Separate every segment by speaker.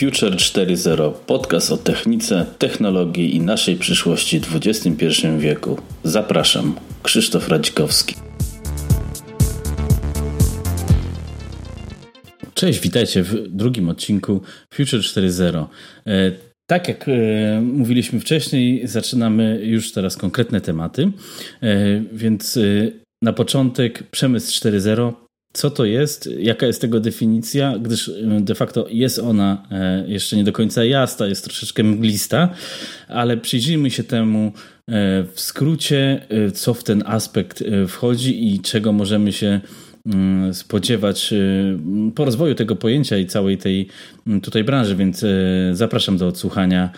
Speaker 1: Future 4.0 podcast o technice, technologii i naszej przyszłości w XXI wieku. Zapraszam, Krzysztof Radzikowski. Cześć, witajcie w drugim odcinku Future 4.0. E, tak jak e, mówiliśmy wcześniej, zaczynamy już teraz konkretne tematy, e, więc na początek przemysł 4.0 co to jest, jaka jest tego definicja, gdyż y, de facto jest ona e, jeszcze nie do końca jasna, jest troszeczkę mglista, ale przyjrzyjmy się temu e, w skrócie, co w ten aspekt wchodzi i czego możemy się spodziewać po rozwoju tego pojęcia i całej tej tutaj branży, więc zapraszam do odsłuchania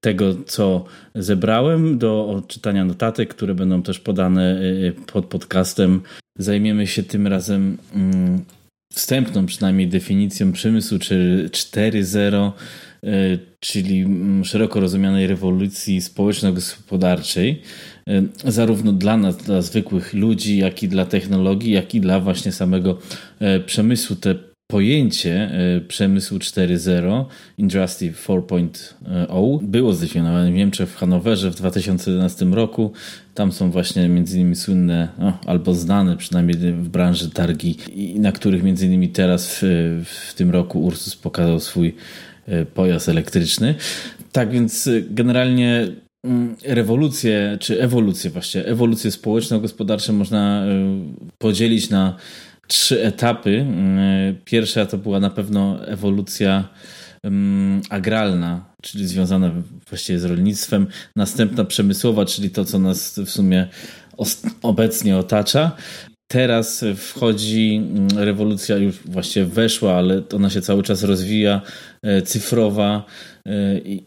Speaker 1: tego, co zebrałem, do odczytania notatek, które będą też podane pod podcastem Zajmiemy się tym razem mm, wstępną przynajmniej definicją przemysłu 4.0, e, czyli mm, szeroko rozumianej rewolucji społeczno-gospodarczej, e, zarówno dla nas, dla zwykłych ludzi, jak i dla technologii, jak i dla właśnie samego e, przemysłu. Te pojęcie e, przemysłu 4.0, Industry 4.0 było zdefiniowane w Niemczech w Hanowerze w 2011 roku. Tam są właśnie między innymi słynne, no, albo znane przynajmniej w branży targi, na których między innymi teraz w, w tym roku Ursus pokazał swój e, pojazd elektryczny. Tak więc e, generalnie mm, rewolucję, czy ewolucję właśnie, ewolucję społeczno-gospodarczą można podzielić na trzy etapy. Mm, pierwsza to była na pewno ewolucja mm, agralna, czyli związana właściwie z rolnictwem. Następna przemysłowa, czyli to, co nas w sumie obecnie otacza. Teraz wchodzi mm, rewolucja, już właściwie weszła, ale ona się cały czas rozwija, e, cyfrowa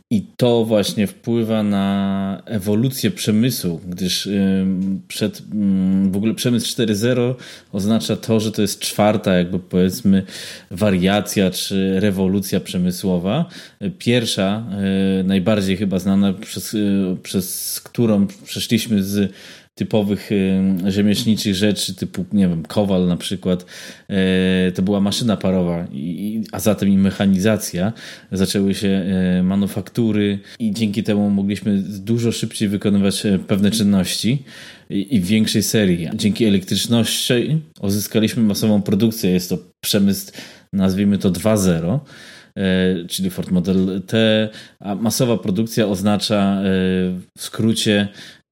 Speaker 1: i to właśnie wpływa na ewolucję przemysłu, gdyż e, przed, mm, w ogóle przemysł 4.0 oznacza to, że to jest czwarta jakby powiedzmy wariacja czy rewolucja przemysłowa. Pierwsza, najbardziej chyba znana, przez, przez którą przeszliśmy z typowych y, rzemieślniczych rzeczy, typu, nie wiem, kowal na przykład, e, to była maszyna parowa, a zatem i mechanizacja. Zaczęły się e, manufaktury i dzięki temu mogliśmy dużo szybciej wykonywać e, pewne czynności i w większej serii. Dzięki elektryczności uzyskaliśmy masową produkcję. Jest to przemysł, nazwijmy to 2.0 czyli Ford Model T, a masowa produkcja oznacza w skrócie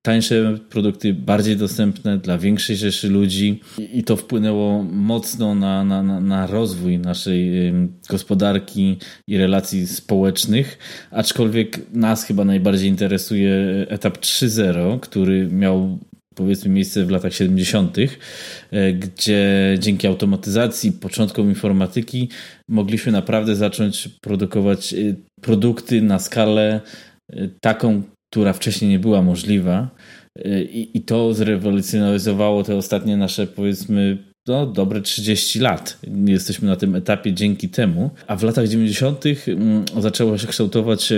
Speaker 1: tańsze produkty, bardziej dostępne dla większej rzeszy ludzi i to wpłynęło mocno na, na, na rozwój naszej gospodarki i relacji społecznych, aczkolwiek nas chyba najbardziej interesuje etap 3.0, który miał powiedzmy miejsce w latach 70., e, gdzie dzięki automatyzacji, początkom informatyki mogliśmy naprawdę zacząć produkować e, produkty na skalę e, taką, która wcześniej nie była możliwa. I, I to zrewolucjonizowało te ostatnie nasze, powiedzmy, no, dobre 30 lat. Jesteśmy na tym etapie dzięki temu. A w latach 90. Mm, zaczęło się kształtować,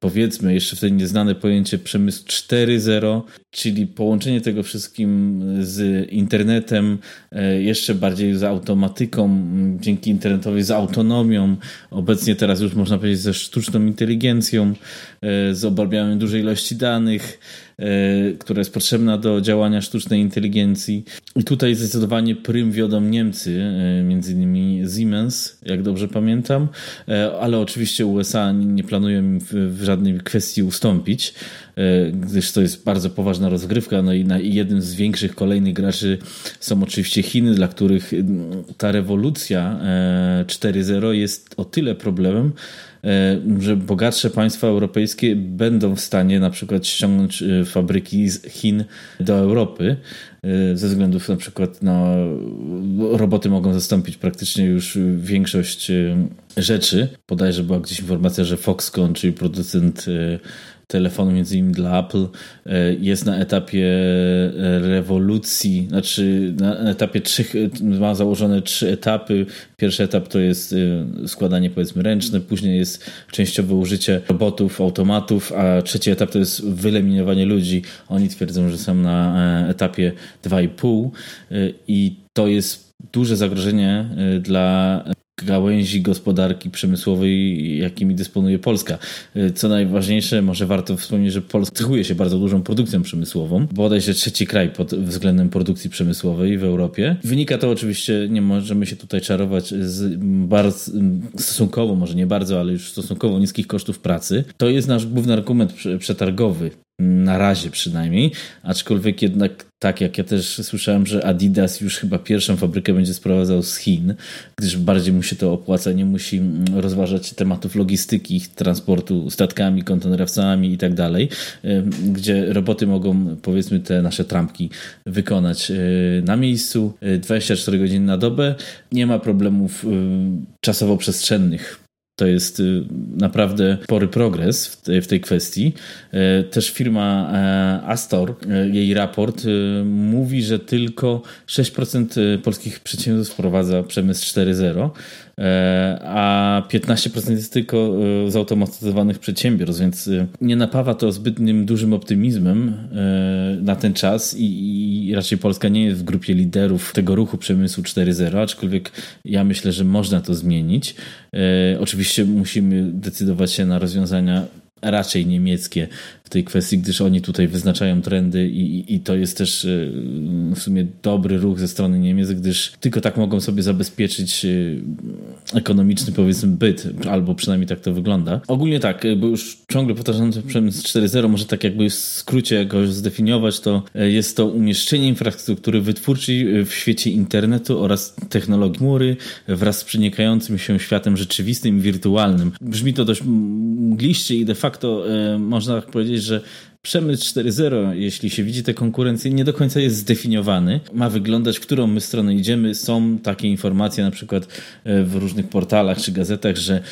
Speaker 1: powiedzmy, jeszcze wtedy nieznane pojęcie przemysł 4.0, czyli połączenie tego wszystkim z internetem, e, jeszcze bardziej z automatyką, dzięki internetowi, z autonomią. Obecnie teraz już można powiedzieć ze sztuczną inteligencją, e, z obrabianiem dużej ilości danych E, która jest potrzebna do działania sztucznej inteligencji. I tutaj zdecydowanie prym wiodą Niemcy, e, między innymi Siemens, jak dobrze pamiętam, e, ale oczywiście USA nie planują w, żadnej kwestii ustąpić, gdyż to jest bardzo poważna rozgrywka. No i, na, jednym z większych kolejnych graczy są oczywiście Chiny, dla których ta rewolucja 4.0 jest o tyle problemem, E, że bogatsze państwa europejskie będą w stanie na przykład ściągnąć e, fabryki z Chin do Europy e, ze względów na przykład no, roboty mogą zastąpić praktycznie już większość rzeczy. Podajże była gdzieś informacja, że Foxconn, czyli producent telefonu, między innymi dla Apple, e, jest na etapie e, rewolucji, znaczy na etapie trzech, ma założone trzy etapy. Pierwszy etap to jest e, składanie powiedzmy ręczne, później jest częściowe użycie robotów, automatów, a trzeci etap to jest wyeliminowanie ludzi. Oni twierdzą, że są na etapie 2,5 i to jest duże zagrożenie dla gałęzi gospodarki przemysłowej, jakimi dysponuje Polska. Co najważniejsze, może warto wspomnieć, że Polska cechuje się bardzo dużą produkcją przemysłową. Bodajże trzeci kraj pod względem produkcji przemysłowej w Europie. Wynika to oczywiście, nie możemy się tutaj czarować z bardzo, stosunkowo, może nie bardzo, ale już stosunkowo niskich kosztów pracy. To jest nasz główny argument przetargowy na razie przynajmniej, aczkolwiek jednak tak jak ja też słyszałem, że Adidas już chyba pierwszą fabrykę będzie sprowadzał z Chin, gdyż bardziej mu się to opłaca, nie musi rozważać tematów logistyki, transportu statkami, kontenerowcami i tak dalej, gdzie roboty mogą powiedzmy te nasze trampki wykonać e, na miejscu 24 godziny na dobę. Nie ma problemów czasowo-przestrzennych to jest y, naprawdę spory progres w tej, w tej kwestii. E, też firma e, Astor, e, jej raport mówi, że tylko 6% polskich przedsiębiorstw wprowadza przemysł 4.0 E, a 15% jest tylko e, zautomatyzowanych przedsiębiorstw, więc e, nie napawa to zbytnim dużym optymizmem na ten czas i raczej Polska nie jest w grupie liderów tego ruchu przemysłu 4.0, aczkolwiek ja myślę, że można to zmienić. Oczywiście musimy decydować się na rozwiązania raczej niemieckie w tej kwestii, gdyż oni tutaj wyznaczają trendy i, i to jest też e, w sumie dobry ruch ze strony Niemiec, gdyż tylko tak mogą sobie zabezpieczyć e, ekonomiczny powiedzmy byt, albo przynajmniej tak to wygląda. Ogólnie tak, e, bo już ciągle powtarzam przemysł 4.0, może tak jakby w skrócie jakoś zdefiniować, to jest to umieszczenie infrastruktury wytwórczej w świecie internetu oraz technologii chmury wraz z przenikającym się światem rzeczywistym i wirtualnym. Brzmi to dość mgliście i de facto można tak powiedzieć, że Przemysł 4.0, jeśli się widzi tę konkurencję, nie do końca jest zdefiniowany. Ma wyglądać, w którą my stronę idziemy. Są takie informacje na przykład e, w różnych portalach czy gazetach, że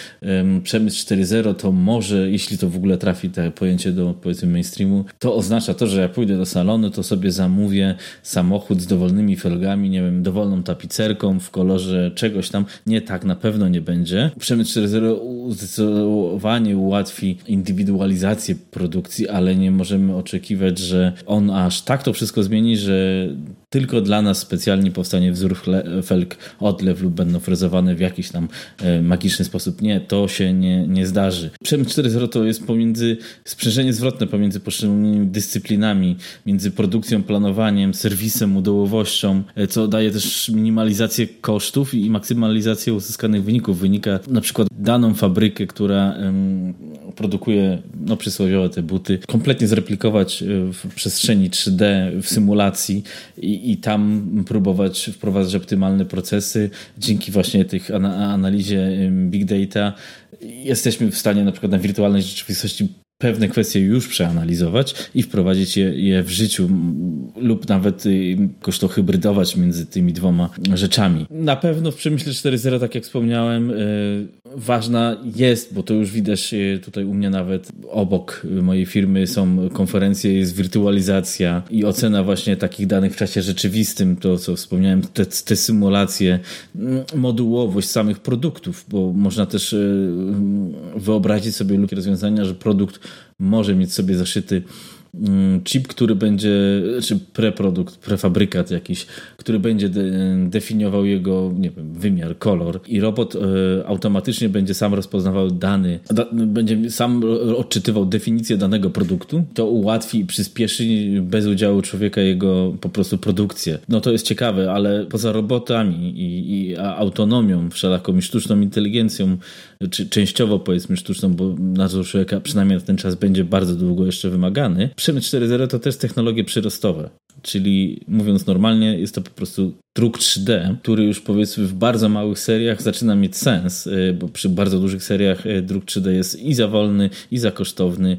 Speaker 1: przemysł 4.0 to może, jeśli to w ogóle trafi to pojęcie do powiedzmy mainstreamu, to oznacza to, że ja pójdę do salonu, to sobie zamówię samochód z dowolnymi felgami, nie wiem, dowolną tapicerką w kolorze czegoś tam. Nie, tak na pewno nie będzie. Przemysł 4.0 zdecydowanie ułatwi indywidualizację produkcji, ale nie możemy oczekiwać, że on aż tak to wszystko zmieni, że tylko dla nas specjalnie powstanie wzór felk odlew lub będą frezowane w jakiś tam e, magiczny sposób. Nie, to się nie, nie zdarzy. Przemysł 4.0 to jest pomiędzy sprzężenie zwrotne pomiędzy poszczególnymi dyscyplinami, między produkcją, planowaniem, serwisem, udołowością, e, co daje też minimalizację kosztów i maksymalizację uzyskanych wyników. Wynika na przykład daną fabrykę, która produkuje no przysłowiowe te buty, kompletnie zreplikować e, w przestrzeni 3D, w symulacji i, i tam próbować wprowadzać optymalne procesy. Dzięki właśnie tych analizie big data jesteśmy w stanie na przykład na wirtualnej rzeczywistości pewne kwestie już przeanalizować i wprowadzić je, je w życiu lub nawet y, jakoś to hybrydować między tymi dwoma rzeczami. Na pewno w Przemyśle 4.0, tak jak wspomniałem, y, ważna jest, bo to już widać y, tutaj u mnie nawet obok mojej firmy są konferencje, jest wirtualizacja i ocena właśnie takich danych w czasie rzeczywistym, to co wspomniałem, te, te symulacje, mm, modułowość samych produktów, bo można też wyobrazić sobie luki rozwiązania, że produkt może mieć sobie zaszyty chip, który będzie, czy preprodukt, prefabrykat jakiś, który będzie de, definiował jego nie wiem, wymiar, kolor i robot e, automatycznie będzie sam rozpoznawał dany, da, będzie sam odczytywał definicję danego produktu, to ułatwi i przyspieszy bez udziału człowieka jego po prostu produkcję. No to jest ciekawe, ale poza robotami i, i autonomią wszelaką i sztuczną inteligencją, czy częściowo powiedzmy sztuczną, bo nadzór człowieka przynajmniej na ten czas będzie bardzo długo jeszcze wymagany, Przemysł 4.0 to też technologie przyrostowe, czyli mówiąc normalnie, jest to po prostu druk 3D, który już powiedzmy w bardzo małych seriach zaczyna mieć sens, y, bo przy bardzo dużych seriach y, druk 3D jest i za wolny, i za kosztowny,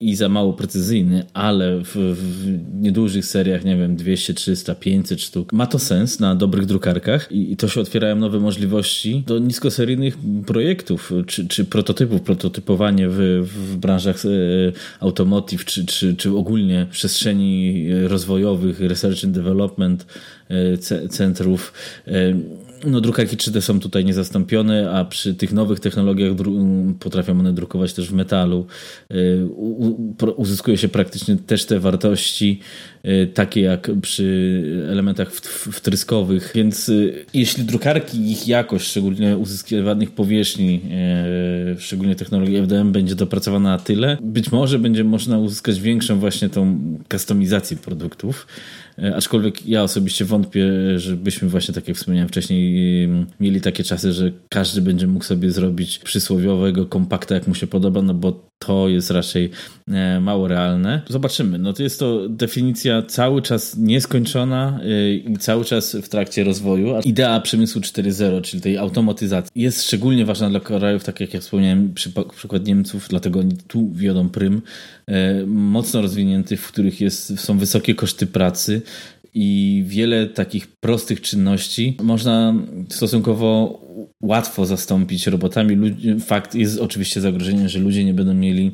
Speaker 1: i za mało precyzyjny, ale w, w niedużych seriach, nie wiem, 200, 300, 500 sztuk, ma to sens na dobrych drukarkach i, i to się otwierają nowe możliwości do niskoseryjnych projektów, czy, czy prototypów, prototypowanie w, w branżach y, automotive, czy, czy, czy ogólnie przestrzeni rozwojowych, research and development, centrów. no, drukarki 3D są tutaj niezastąpione, a przy tych nowych technologiach potrafią one drukować też w metalu. Y, uzyskuje się praktycznie też te wartości, takie jak przy elementach wtryskowych, więc jeśli drukarki, ich jakość, szczególnie uzyskiwanych powierzchni, szczególnie technologii FDM będzie dopracowana na tyle, być może będzie można uzyskać większą właśnie tą kustomizację produktów. E, aczkolwiek ja osobiście wątpię, żebyśmy właśnie, tak jak wspomniałem wcześniej, mieli takie czasy, że każdy będzie mógł sobie zrobić przysłowiowego kompakta, jak mu się podoba, no bo to jest raczej e, mało realne. Zobaczymy. No to jest to definicja cały czas nieskończona e, i cały czas w trakcie rozwoju. Idea przemysłu 4.0, czyli tej automatyzacji, jest szczególnie ważna dla krajów, tak jak ja wspomniałem, przykład Niemców, dlatego oni tu wiodą prym, e, mocno rozwiniętych, w których jest, są wysokie koszty pracy, i wiele takich prostych czynności można stosunkowo łatwo zastąpić robotami. Fakt jest oczywiście zagrożeniem, że ludzie nie będą mieli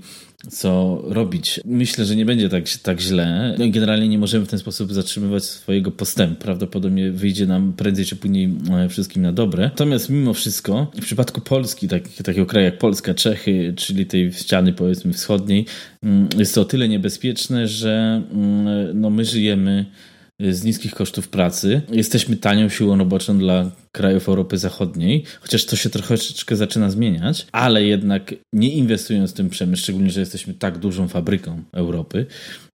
Speaker 1: co robić. Myślę, że nie będzie tak, tak źle. No generalnie nie możemy w ten sposób zatrzymywać swojego postępu. Prawdopodobnie wyjdzie nam prędzej czy później e, wszystkim na dobre. Natomiast mimo wszystko, w przypadku Polski, tak, takiego kraju jak Polska, Czechy, czyli tej ściany powiedzmy wschodniej, mm, jest to o tyle niebezpieczne, że mm, no, my żyjemy z niskich kosztów pracy. Jesteśmy tanią siłą roboczą dla krajów Europy Zachodniej, chociaż to się troszeczkę zaczyna zmieniać, ale jednak nie inwestując w ten przemysł, szczególnie, że jesteśmy tak dużą fabryką Europy,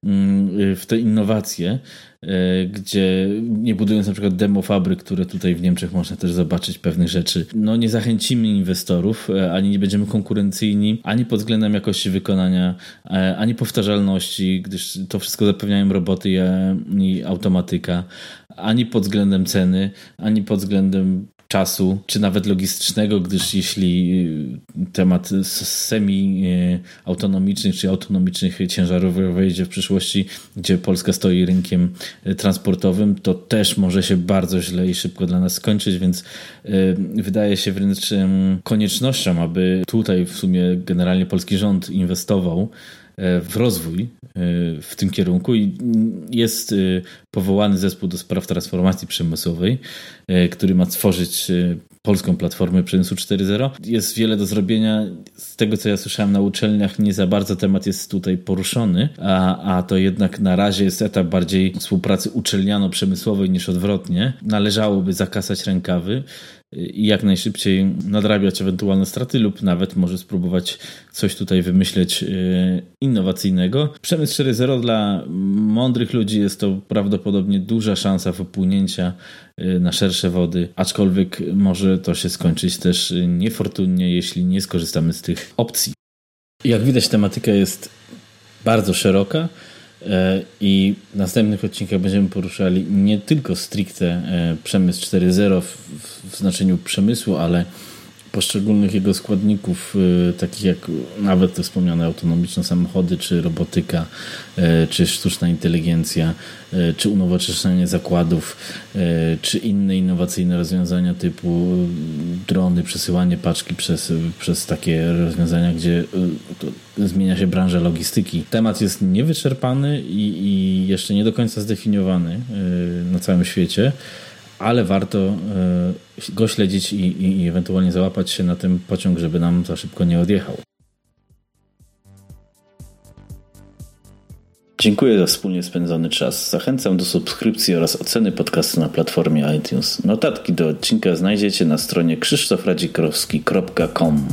Speaker 1: mm, w te innowacje, e, gdzie nie budując na przykład demo fabryk, które tutaj w Niemczech można też zobaczyć pewnych rzeczy, no nie zachęcimy inwestorów, e, ani nie będziemy konkurencyjni, ani pod względem jakości wykonania, e, ani powtarzalności, gdyż to wszystko zapewniają roboty i automatyka, ani pod względem ceny, ani pod względem czasu, czy nawet logistycznego, gdyż jeśli y, temat semi-autonomicznych czy autonomicznych ciężarów wejdzie w przyszłości, gdzie Polska stoi rynkiem y, transportowym, to też może się bardzo źle i szybko dla nas skończyć, więc y, wydaje się wręcz koniecznością, aby tutaj w sumie generalnie polski rząd inwestował w rozwój e, w tym kierunku i jest e, powołany zespół do spraw transformacji przemysłowej, który ma tworzyć polską platformę przemysłu 4.0. Jest wiele do zrobienia. Z tego, co ja słyszałem na uczelniach, nie za bardzo temat jest tutaj poruszony, a, a to jednak na razie jest etap bardziej współpracy uczelniano-przemysłowej niż odwrotnie. Należałoby zakasać rękawy i jak najszybciej nadrabiać ewentualne straty lub nawet może spróbować coś tutaj wymyśleć e, innowacyjnego. Przemysł 4.0 dla mądrych ludzi jest to prawdopodobnie duża szansa wypłynięcia e, na szersze wody, aczkolwiek może to się skończyć też niefortunnie, jeśli nie skorzystamy z tych opcji. Jak widać, tematyka jest bardzo szeroka. E, I w następnych odcinkach będziemy poruszali nie tylko stricte e, przemysł 4.0 w, w znaczeniu przemysłu, ale poszczególnych jego składników, y, takich jak nawet te wspomniane autonomiczne samochody, czy robotyka, y, czy sztuczna inteligencja, y, czy unowocześnienie zakładów, czy inne innowacyjne rozwiązania typu drony, przesyłanie paczki przez, przez takie rozwiązania, gdzie zmienia się branża logistyki. Temat jest niewyczerpany i, i jeszcze nie do końca zdefiniowany na całym świecie ale warto e, go śledzić i, i, ewentualnie załapać się na ten pociąg, żeby nam za szybko nie odjechał. Dziękuję za wspólnie spędzony czas. Zachęcam do subskrypcji oraz oceny podcastu na platformie iTunes. Notatki do odcinka znajdziecie na stronie krzysztofradzikrowski.com.